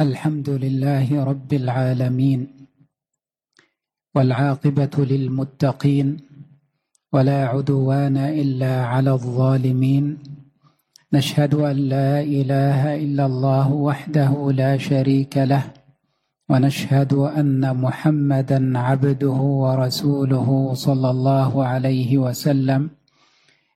الحمد لله رب العالمين والعاقبة للمتقين ولا عدوان إلا على الظالمين. نشهد أن لا إله إلا الله وحده لا شريك له ونشهد أن محمدا عبده ورسوله صلى الله عليه وسلم.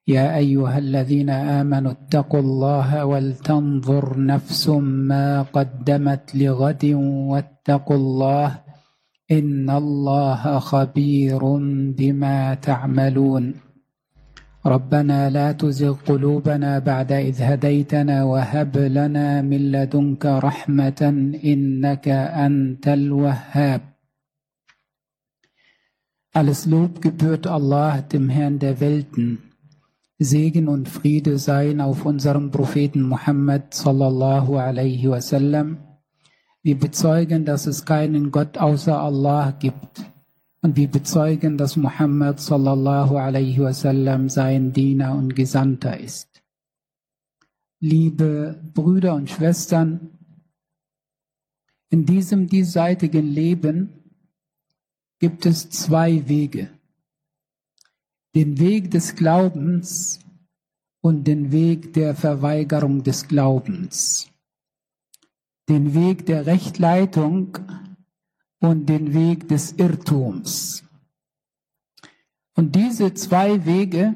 يا أيها الذين آمنوا اتقوا الله ولتنظر نفس ما قدمت لغد واتقوا الله إن الله خبير بما تعملون ربنا لا تزغ قلوبنا بعد إذ هديتنا وهب لنا من لدنك رحمة إنك أنت الوهاب Alles Lob gebührt Allah, dem Herrn der Welten. Segen und Friede seien auf unserem Propheten Muhammad sallallahu alaihi wasallam. Wir bezeugen, dass es keinen Gott außer Allah gibt. Und wir bezeugen, dass Muhammad sallallahu alaihi wasallam sein Diener und Gesandter ist. Liebe Brüder und Schwestern, in diesem diesseitigen Leben gibt es zwei Wege. Den Weg des Glaubens und den Weg der Verweigerung des Glaubens den Weg der Rechtleitung und den Weg des Irrtums. Und diese zwei Wege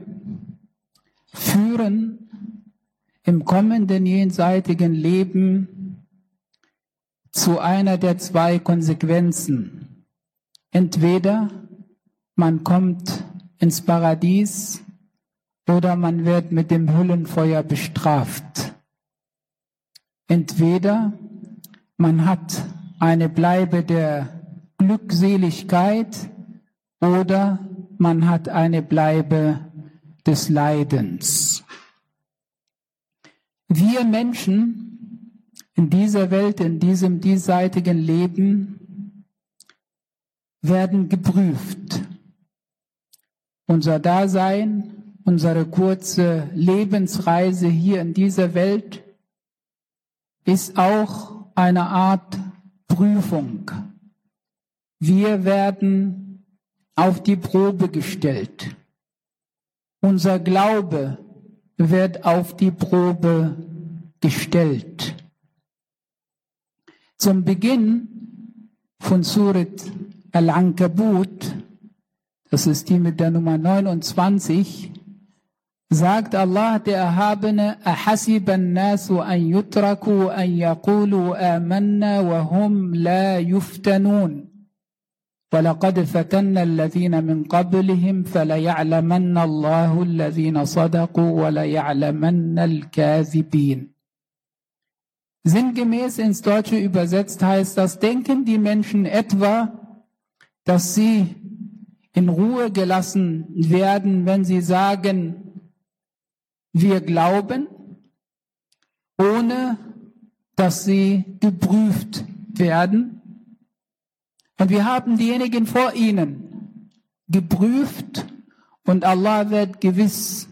führen im kommenden jenseitigen Leben zu einer der zwei Konsequenzen. Entweder man kommt ins Paradies oder man wird mit dem Höllenfeuer bestraft. Entweder man hat eine Bleibe der Glückseligkeit oder man hat eine Bleibe des Leidens. Wir Menschen in dieser Welt, in diesem diesseitigen Leben werden geprüft. Unser Dasein, unsere kurze Lebensreise hier in dieser Welt ist auch eine Art Prüfung. Wir werden auf die Probe gestellt. Unser Glaube wird auf die Probe gestellt. Zum Beginn von Surat Al-Ankabut, das ist die mit der Nummer 29, sagt Allah der Erhabene, أحسب الناس أن يتركوا أن يقولوا آمنا وهم لا يفتنون ولقد فتنا الذين من قبلهم فليعلمن الله الذين صدقوا وليعلمن الكاذبين Sinngemäß ins Deutsche übersetzt heißt das, denken die Menschen etwa, dass sie in Ruhe gelassen werden, wenn sie sagen, wir glauben, ohne dass sie geprüft werden. Und wir haben diejenigen vor ihnen geprüft und Allah wird gewiss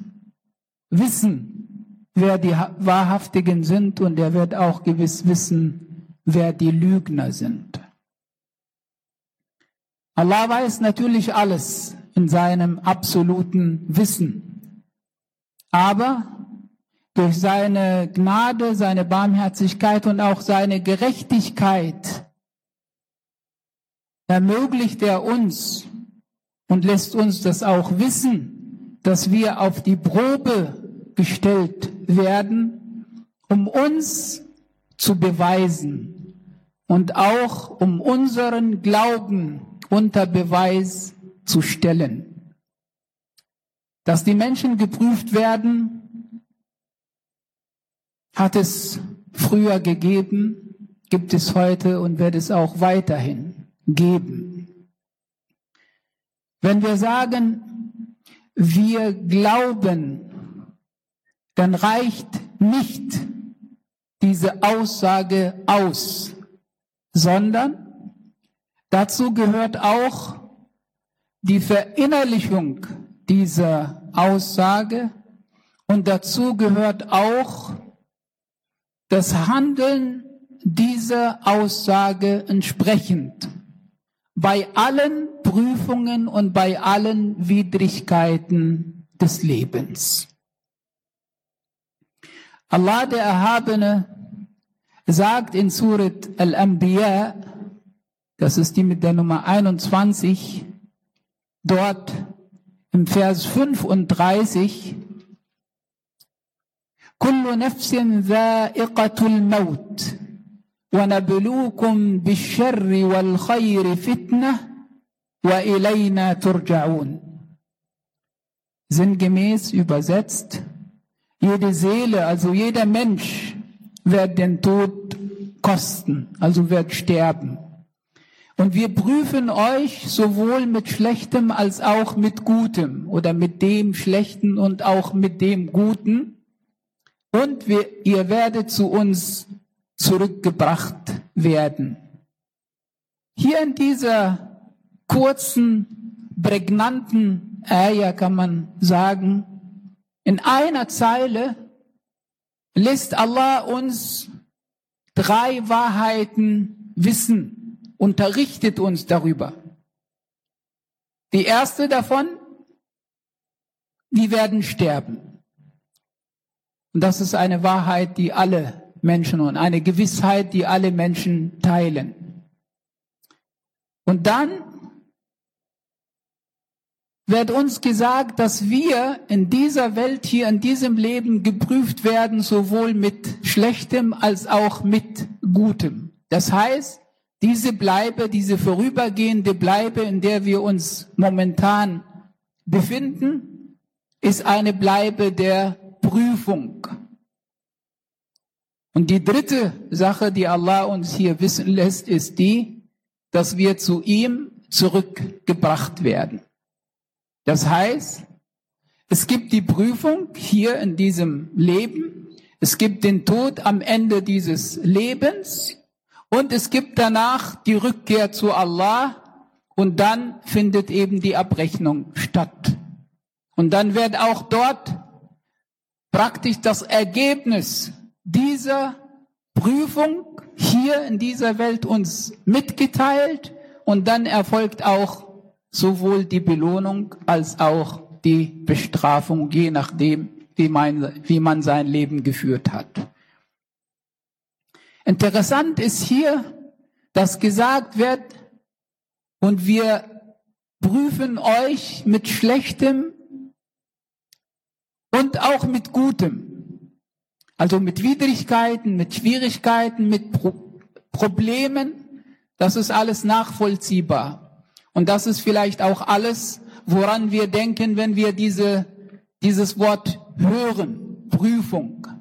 wissen, wer die Wahrhaftigen sind und er wird auch gewiss wissen, wer die Lügner sind. Allah weiß natürlich alles in seinem absoluten Wissen. Aber durch seine Gnade, seine Barmherzigkeit und auch seine Gerechtigkeit ermöglicht er uns und lässt uns das auch wissen, dass wir auf die Probe gestellt werden, um uns zu beweisen und auch um unseren Glauben unter Beweis zu stellen dass die Menschen geprüft werden, hat es früher gegeben, gibt es heute und wird es auch weiterhin geben. Wenn wir sagen, wir glauben, dann reicht nicht diese Aussage aus, sondern dazu gehört auch die Verinnerlichung dieser Aussage. Und dazu gehört auch das Handeln dieser Aussage entsprechend bei allen Prüfungen und bei allen Widrigkeiten des Lebens. Allah der Erhabene sagt in Surat Al-Anbiya, das ist die mit der Nummer 21, dort im Vers 35, كل نفس ذائقة الموت ونبلوكم بالشر والخير فتنة وإلينا ترجعون Sinngemäß übersetzt, jede Seele, also jeder Mensch wird den Tod kosten, also wird sterben. Und wir prüfen euch sowohl mit Schlechtem als auch mit Gutem oder mit dem Schlechten und auch mit dem Guten. Und wir, ihr werdet zu uns zurückgebracht werden. Hier in dieser kurzen, prägnanten Eier kann man sagen, in einer Zeile lässt Allah uns drei Wahrheiten wissen, unterrichtet uns darüber. Die erste davon, die werden sterben. Und das ist eine Wahrheit, die alle Menschen und eine Gewissheit, die alle Menschen teilen. Und dann wird uns gesagt, dass wir in dieser Welt hier, in diesem Leben geprüft werden, sowohl mit Schlechtem als auch mit Gutem. Das heißt, diese Bleibe, diese vorübergehende Bleibe, in der wir uns momentan befinden, ist eine Bleibe der Prüfung. Und die dritte Sache, die Allah uns hier wissen lässt, ist die, dass wir zu ihm zurückgebracht werden. Das heißt, es gibt die Prüfung hier in diesem Leben, es gibt den Tod am Ende dieses Lebens und es gibt danach die Rückkehr zu Allah und dann findet eben die Abrechnung statt. Und dann wird auch dort praktisch das Ergebnis dieser Prüfung hier in dieser Welt uns mitgeteilt und dann erfolgt auch sowohl die Belohnung als auch die Bestrafung, je nachdem, wie man, wie man sein Leben geführt hat. Interessant ist hier, dass gesagt wird, und wir prüfen euch mit Schlechtem und auch mit Gutem. Also mit Widrigkeiten, mit Schwierigkeiten, mit Pro Problemen, das ist alles nachvollziehbar. Und das ist vielleicht auch alles, woran wir denken, wenn wir diese, dieses Wort hören, Prüfung.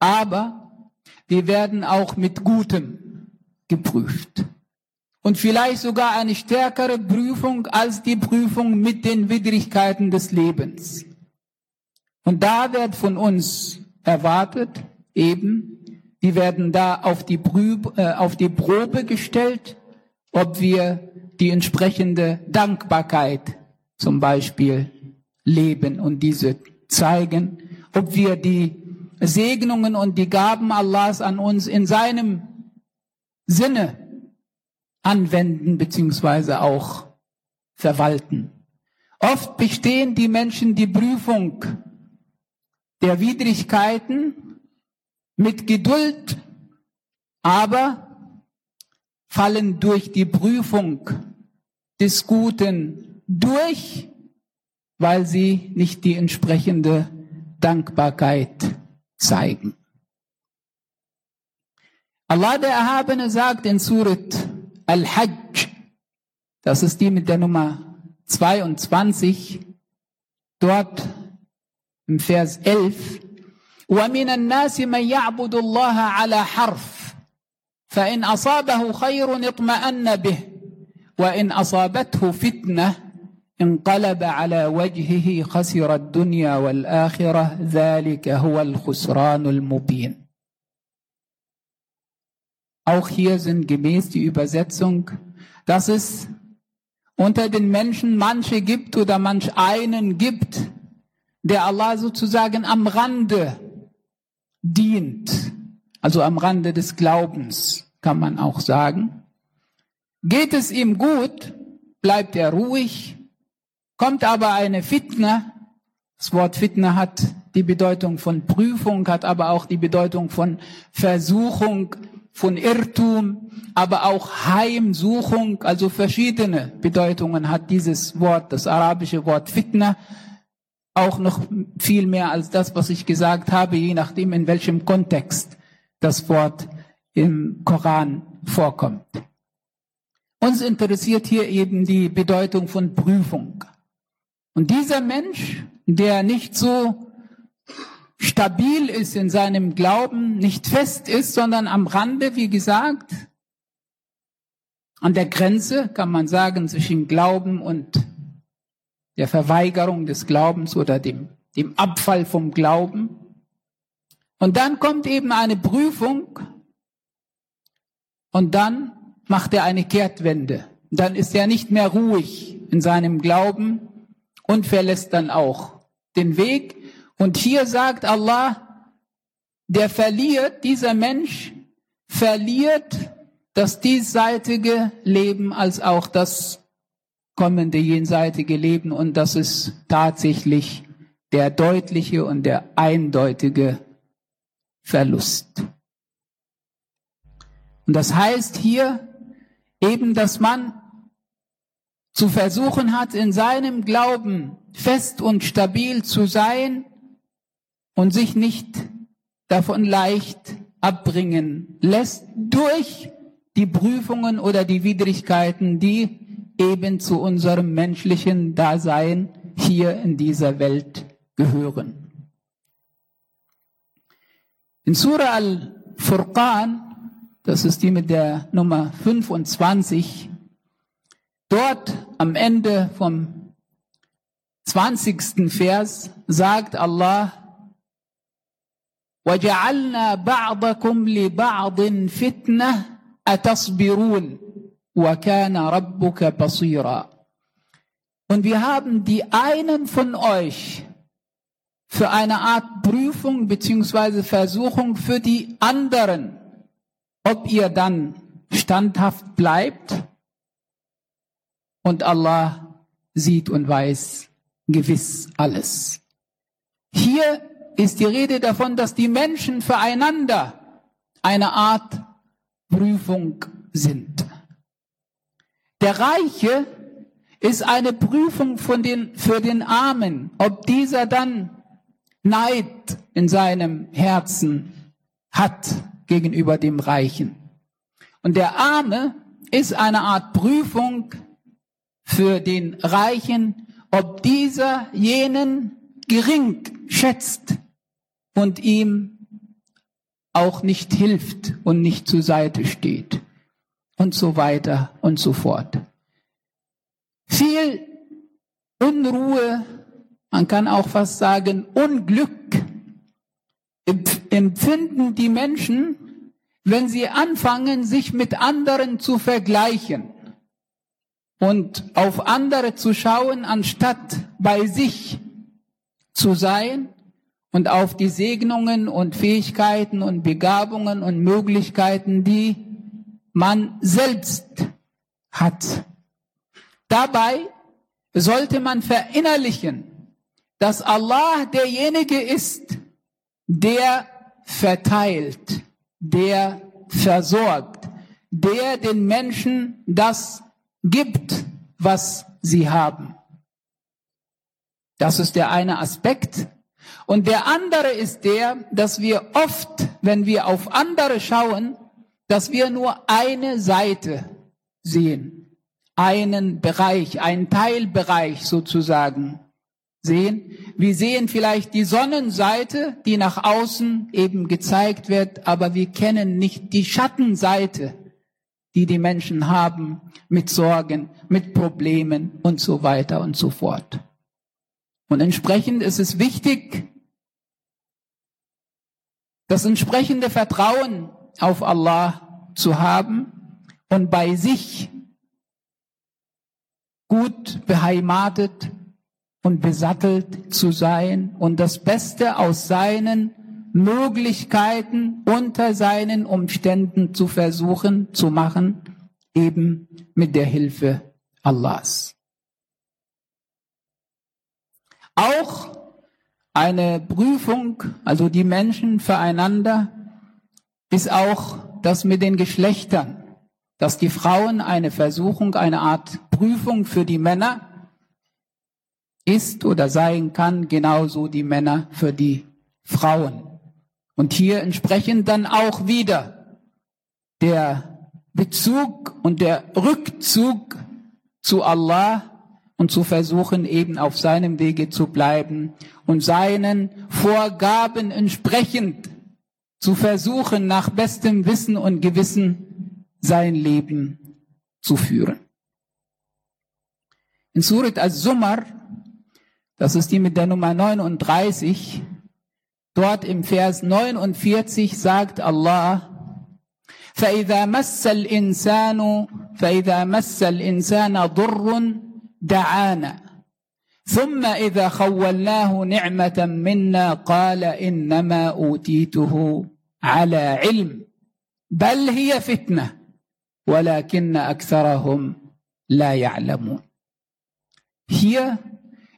Aber wir werden auch mit Gutem geprüft. Und vielleicht sogar eine stärkere Prüfung als die Prüfung mit den Widrigkeiten des Lebens. Und da wird von uns erwartet, eben, die werden da auf die, Prüb, äh, auf die Probe gestellt, ob wir die entsprechende Dankbarkeit zum Beispiel leben und diese zeigen, ob wir die Segnungen und die Gaben Allahs an uns in seinem Sinne anwenden beziehungsweise auch verwalten. Oft bestehen die Menschen die Prüfung der Widrigkeiten mit Geduld, aber fallen durch die Prüfung des Guten durch, weil sie nicht die entsprechende Dankbarkeit zeigen. Allah der Erhabene sagt in Surat Al-Hajj, das ist die mit der Nummer 22, dort im Vers 11, ومن الناس من يعبد الله على حرف فإن أصابه خير اطمأن به وإن أصابته فتنة انقلب على وجهه خسر الدنيا والآخرة ذلك هو الخسران المبين Auch hier sind gemäß die Übersetzung, dass es unter den Menschen manche gibt oder manch einen gibt, der Allah sozusagen am Rande dient, also am Rande des Glaubens, kann man auch sagen. Geht es ihm gut, bleibt er ruhig, kommt aber eine Fitna, das Wort Fitna hat die Bedeutung von Prüfung, hat aber auch die Bedeutung von Versuchung, von Irrtum, aber auch Heimsuchung, also verschiedene Bedeutungen hat dieses Wort, das arabische Wort Fitna, auch noch viel mehr als das, was ich gesagt habe, je nachdem, in welchem Kontext das Wort im Koran vorkommt. Uns interessiert hier eben die Bedeutung von Prüfung. Und dieser Mensch, der nicht so stabil ist in seinem Glauben, nicht fest ist, sondern am Rande, wie gesagt, an der Grenze, kann man sagen, zwischen Glauben und der Verweigerung des Glaubens oder dem, dem Abfall vom Glauben. Und dann kommt eben eine Prüfung und dann macht er eine Kehrtwende. Dann ist er nicht mehr ruhig in seinem Glauben und verlässt dann auch den Weg. Und hier sagt Allah, der verliert, dieser Mensch verliert das diesseitige Leben als auch das kommende jenseitige Leben. Und das ist tatsächlich der deutliche und der eindeutige Verlust. Und das heißt hier eben, dass man zu versuchen hat, in seinem Glauben fest und stabil zu sein und sich nicht davon leicht abbringen lässt durch die Prüfungen oder die Widrigkeiten, die eben zu unserem menschlichen Dasein hier in dieser Welt gehören. In Surah al-Furqan, das ist die mit der Nummer 25, Dort am Ende vom 20. Vers sagt Allah, وجعلنا بعضكم لبعض فتنة أتصبرون وكان ربك بصيرا Und wir haben die einen von euch für eine Art Prüfung beziehungsweise Versuchung für die anderen, ob ihr dann standhaft bleibt und Allah sieht und weiß gewiss alles. Hier ist die Rede davon, dass die Menschen füreinander eine Art Prüfung sind. Der Reiche ist eine Prüfung von den, für den Armen, ob dieser dann Neid in seinem Herzen hat gegenüber dem Reichen. Und der Arme ist eine Art Prüfung für den Reichen, ob dieser jenen gering schätzt und ihm auch nicht hilft und nicht zur Seite steht und so weiter und so fort. Viel Unruhe, man kann auch fast sagen Unglück empfinden die Menschen, wenn sie anfangen, sich mit anderen zu vergleichen und auf andere zu schauen, anstatt bei sich zu sein und auf die Segnungen und Fähigkeiten und Begabungen und Möglichkeiten, die man selbst hat. Dabei sollte man verinnerlichen, dass Allah derjenige ist, der verteilt, der versorgt, der den Menschen das gibt, was sie haben. Das ist der eine Aspekt. Und der andere ist der, dass wir oft, wenn wir auf andere schauen, dass wir nur eine Seite sehen, einen Bereich, einen Teilbereich sozusagen sehen. Wir sehen vielleicht die Sonnenseite, die nach außen eben gezeigt wird, aber wir kennen nicht die Schattenseite, die die Menschen haben mit Sorgen, mit Problemen und so weiter und so fort. Und entsprechend ist es wichtig, das entsprechende Vertrauen auf Allah zu haben und bei sich gut beheimatet und besattelt zu sein und das Beste aus seinen Möglichkeiten unter seinen Umständen zu versuchen zu machen, eben mit der Hilfe Allahs. Auch eine Prüfung, also die Menschen füreinander, ist auch das mit den Geschlechtern, dass die Frauen eine Versuchung, eine Art Prüfung für die Männer ist oder sein kann, genauso die Männer für die Frauen. Und hier entsprechend dann auch wieder der Bezug und der Rückzug zu Allah und zu versuchen, eben auf seinem Wege zu bleiben und seinen Vorgaben entsprechend zu versuchen, nach bestem Wissen und Gewissen sein Leben zu führen. In Surat al-Zumar, das ist die mit der Nummer 39, dort im Vers 49 sagt Allah, فإذا مس الإنسان فإذا مس الإنسان ضر دعانا ثم إذا خولناه نعمة منا قال إنما أوتيته على علم بل هي فتنة ولكن أكثرهم لا يعلمون Hier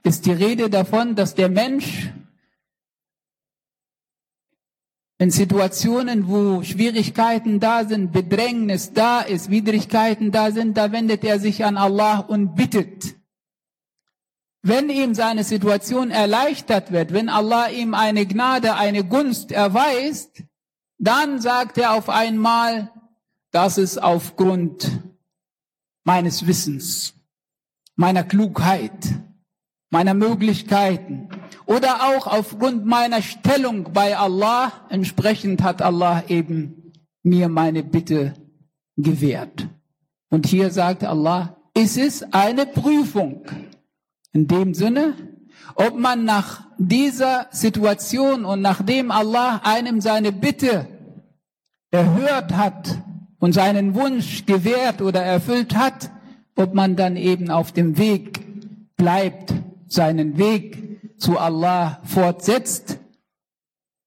ist die Rede davon, dass der Mensch in Situationen, wo Schwierigkeiten da sind, Bedrängnis da ist, Widrigkeiten da sind, da wendet er sich an Allah und bittet. Wenn ihm seine Situation erleichtert wird, wenn Allah ihm eine Gnade, eine Gunst erweist, dann sagt er auf einmal, das ist aufgrund meines Wissens meiner Klugheit, meiner Möglichkeiten oder auch aufgrund meiner Stellung bei Allah. Entsprechend hat Allah eben mir meine Bitte gewährt. Und hier sagt Allah, es ist eine Prüfung. In dem Sinne, ob man nach dieser Situation und nachdem Allah einem seine Bitte erhört hat und seinen Wunsch gewährt oder erfüllt hat, ob man dann eben auf dem Weg bleibt, seinen Weg zu Allah fortsetzt,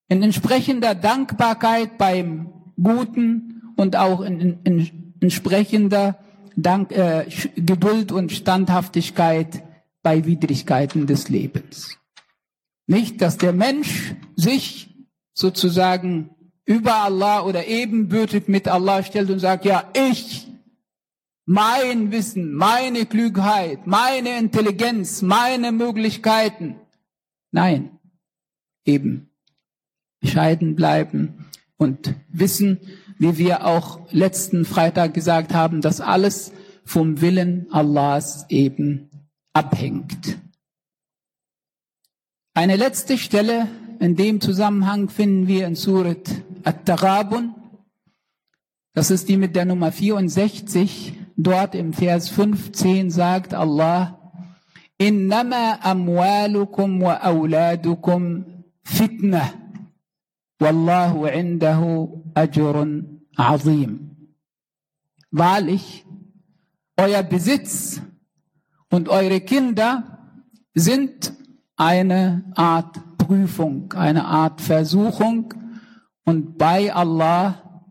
in entsprechender Dankbarkeit beim Guten und auch in, in, entsprechender Dank, äh, Geduld und Standhaftigkeit bei Widrigkeiten des Lebens. Nicht, dass der Mensch sich sozusagen über Allah oder ebenbürtig mit Allah stellt und sagt, ja, ich mein Wissen, meine Klugheit, meine Intelligenz, meine Möglichkeiten. Nein, eben bescheiden bleiben und wissen, wie wir auch letzten Freitag gesagt haben, dass alles vom Willen Allahs eben abhängt. Eine letzte Stelle in dem Zusammenhang finden wir in Surat At-Taghabun. Das ist die mit der Nummer 64 dort im Vers 15 sagt Allah, Amwalukum wa auladukum fitna, wallahu indahu ajrun azim. Wahrlich, euer Besitz und eure Kinder sind eine Art Prüfung, eine Art Versuchung und bei Allah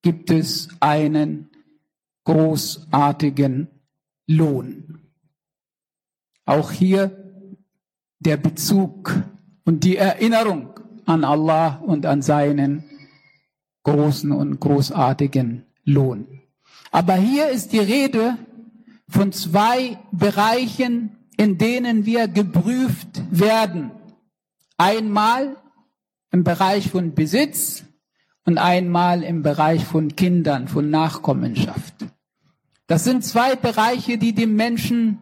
gibt es einen großartigen Lohn. Auch hier der Bezug und die Erinnerung an Allah und an seinen großen und großartigen Lohn. Aber hier ist die Rede von zwei Bereichen, in denen wir geprüft werden. Einmal im Bereich von Besitz und einmal im Bereich von Kindern, von Nachkommenschaft. Das sind zwei Bereiche, die dem Menschen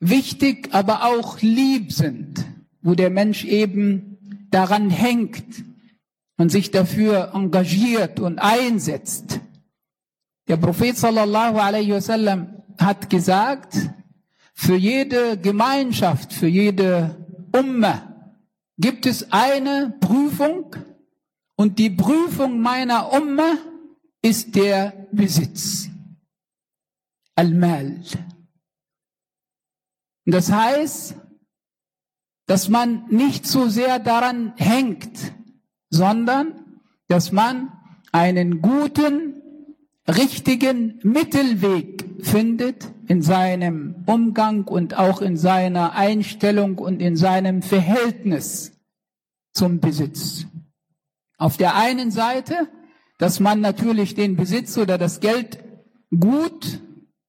wichtig, aber auch lieb sind, wo der Mensch eben daran hängt und sich dafür engagiert und einsetzt. Der Prophet sallallahu alaihi wasallam hat gesagt, für jede Gemeinschaft, für jede Umme gibt es eine Prüfung und die Prüfung meiner Umme ist der Besitz. Al-Mal. Das heißt, dass man nicht so sehr daran hängt, sondern dass man einen guten, richtigen Mittelweg findet in seinem Umgang und auch in seiner Einstellung und in seinem Verhältnis zum Besitz. Auf der einen Seite, dass man natürlich den Besitz oder das Geld gut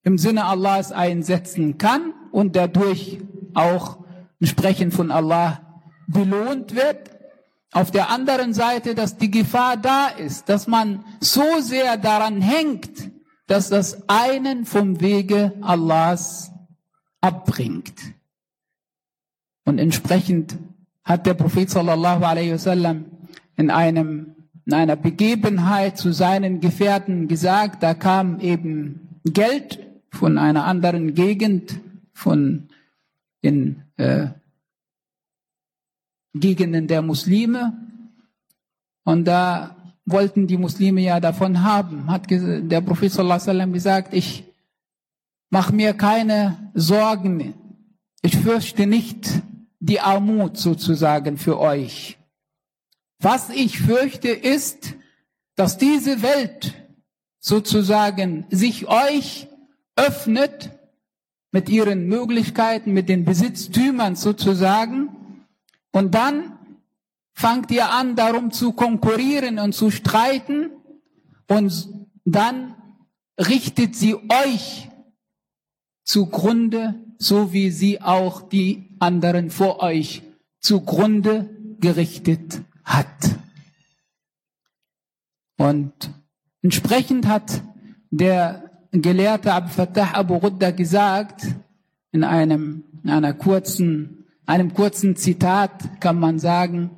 im Sinne Allahs einsetzen kann und dadurch auch entsprechend von Allah belohnt wird. Auf der anderen Seite, dass die Gefahr da ist, dass man so sehr daran hängt, dass das einen vom Wege Allahs abbringt. Und entsprechend hat der Prophet sallallahu alaihi wasallam in einem in einer Begebenheit zu seinen Gefährten gesagt, da kam eben Geld von einer anderen Gegend, von den äh, Gegenden der Muslime. Und da wollten die Muslime ja davon haben. Hat der Prophet sallallahu gesagt, ich mache mir keine Sorgen. Ich fürchte nicht die Armut sozusagen für euch. Was ich fürchte ist, dass diese Welt sozusagen sich euch öffnet mit ihren Möglichkeiten, mit den Besitztümern sozusagen. Und dann fangt ihr an, darum zu konkurrieren und zu streiten. Und dann richtet sie euch zugrunde, so wie sie auch die anderen vor euch zugrunde gerichtet hat. Und entsprechend hat der Gelehrte Abu Fattah Abu Rudda gesagt, in einem, in einer kurzen, einem kurzen Zitat kann man sagen,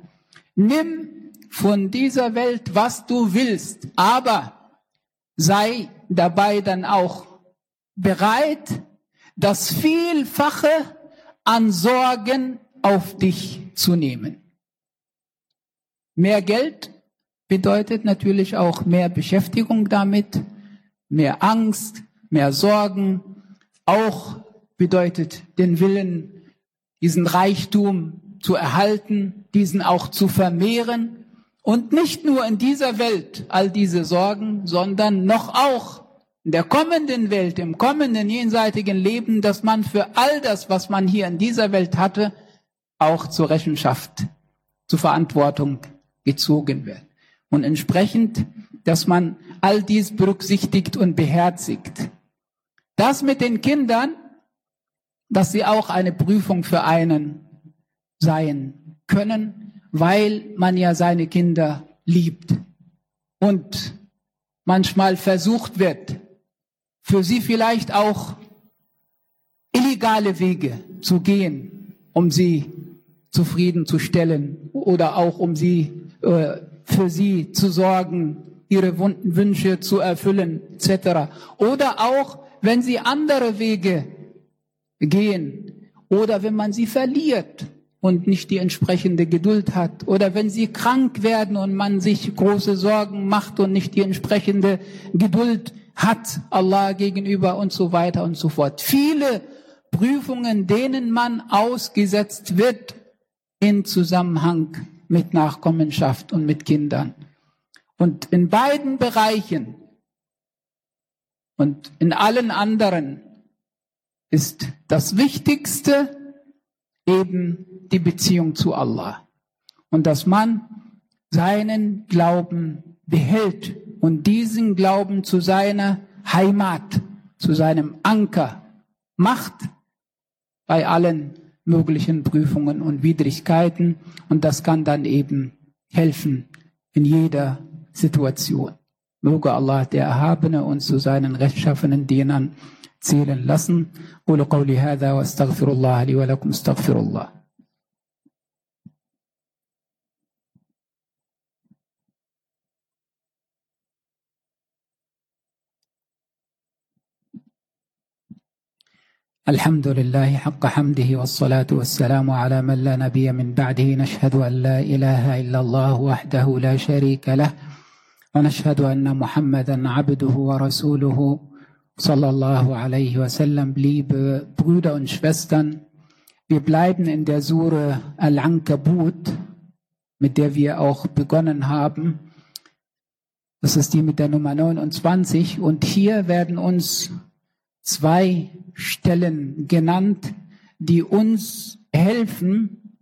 nimm von dieser Welt, was du willst, aber sei dabei dann auch bereit, das Vielfache an Sorgen auf dich zu nehmen. Mehr Geld bedeutet natürlich auch mehr Beschäftigung damit, mehr Angst, mehr Sorgen, auch bedeutet den Willen, diesen Reichtum zu erhalten, diesen auch zu vermehren und nicht nur in dieser Welt all diese Sorgen, sondern noch auch in der kommenden Welt, im kommenden jenseitigen Leben, dass man für all das, was man hier in dieser Welt hatte, auch zur Rechenschaft, zur Verantwortung gezogen wird. Und entsprechend, dass man all dies berücksichtigt und beherzigt. Das mit den Kindern, dass sie auch eine Prüfung für einen sein können, weil man ja seine Kinder liebt und manchmal versucht wird, für sie vielleicht auch illegale Wege zu gehen, um sie zufriedenzustellen oder auch um sie äh, für sie zu sorgen, ihre Wünsche zu erfüllen, etc. Oder auch, wenn sie andere Wege gehen oder wenn man sie verliert und nicht die entsprechende Geduld hat oder wenn sie krank werden und man sich große Sorgen macht und nicht die entsprechende Geduld hat Allah gegenüber und so weiter und so fort. Viele Prüfungen, denen man ausgesetzt wird in Zusammenhang mit Nachkommenschaft und mit Kindern. Und in beiden Bereichen und in allen anderen ist das Wichtigste eben die Beziehung zu Allah. Und dass man seinen Glauben behält und diesen Glauben zu seiner Heimat, zu seinem Anker macht bei allen möglichen Prüfungen und Widrigkeiten. Und das kann dann eben helfen in jeder Situation. Möge Allah, der Erhabene, uns zu seinen rechtschaffenen Dienern zählen lassen. قولوا قولي هذا واستغفر الله لي ولكم استغفر الله الحمد لله حق حمده والصلاة والسلام على من لا نبي من بعده نشهد أن لا إله إلا الله وحده لا شريك له ونشهد أن محمدا عبده ورسوله صلى الله عليه وسلم liebe Brüder und Schwestern wir bleiben in der Sure Al-Ankabut mit der wir auch begonnen haben. Das ist die mit der Nummer 29. Und hier werden uns zwei Stellen genannt, die uns helfen,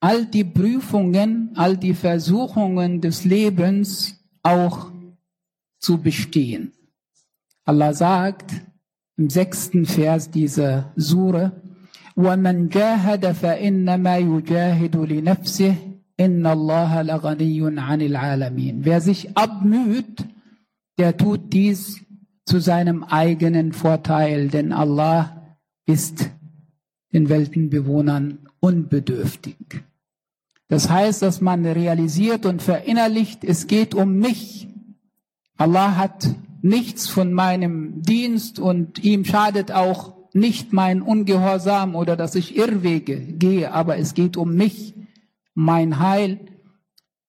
all die Prüfungen, all die Versuchungen des Lebens auch zu bestehen. Allah sagt im sechsten Vers dieser Sure, وَمَنْ جَاهَدَ فَإِنَّمَا يُجَاهِدُ لِنَفْسِهِ إِنَّ اللَّهَ لَغَنِيٌّ عَنِ الْعَالَمِينَ Wer sich abmüht, der tut dies zu seinem eigenen Vorteil, denn Allah ist den Weltenbewohnern unbedürftig. Das heißt, dass man realisiert und verinnerlicht, es geht um mich. Allah hat nichts von meinem Dienst und ihm schadet auch nicht mein Ungehorsam oder dass ich Irrwege gehe, aber es geht um mich, mein Heil.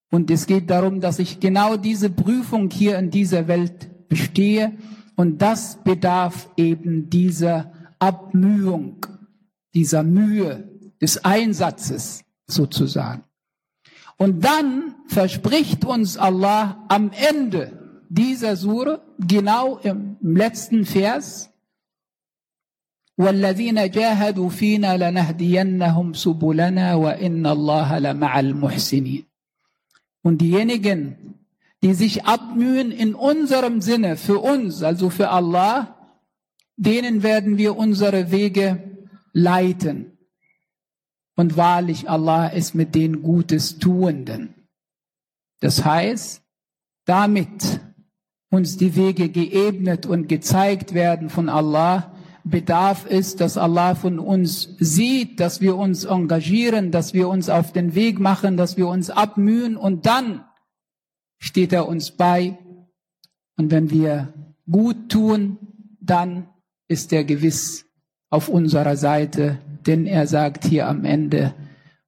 Und es geht darum, dass ich genau diese Prüfung hier in dieser Welt bestehe. Und das bedarf eben dieser Abmühung, dieser Mühe, des Einsatzes sozusagen. Und dann verspricht uns Allah am Ende dieser Sure, genau im letzten Vers, والذين جاهدوا فينا لنهدينهم سبلنا وإن الله لمع المحسنين. Und diejenigen, die sich abmühen in unserem Sinne, für uns, also für Allah, denen werden wir unsere Wege leiten. Und wahrlich, Allah ist mit den Gutes Tuenden. Das heißt, damit uns die Wege geebnet und gezeigt werden von Allah, bedarf es, dass Allah von uns sieht, dass wir uns engagieren, dass wir uns auf den Weg machen, dass wir uns abmühen und dann steht er uns bei. Und wenn wir gut tun, dann ist er gewiss auf unserer Seite, denn er sagt hier am Ende,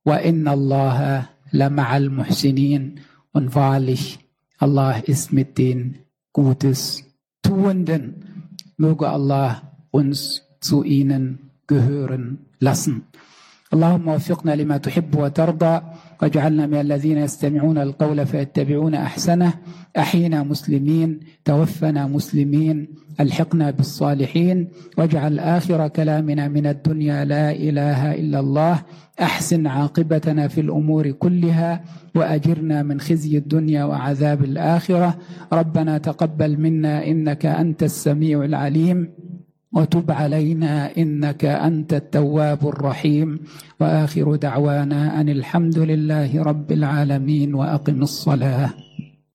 wa inna Allah la ma'al muhsinin und wahrlich, Allah ist mit den Gutes Tuenden. Möge Allah uns zu ihnen gehören lassen. اللهم وفقنا لما تحب وترضى واجعلنا من الذين يستمعون القول فيتبعون أحسنه. أحينا مسلمين توفنا مسلمين ألحقنا بالصالحين. واجعل آخر كلامنا من الدنيا لا إله إلا الله. أحسن عاقبتنا في الأمور كلها وأجرنا من خزي الدنيا وعذاب الآخرة. ربنا تقبل منا إنك أنت السميع العليم. وتب علينا إنك أنت التواب الرحيم. وآخر دعوانا أن الحمد لله رب العالمين وأقم الصلاة.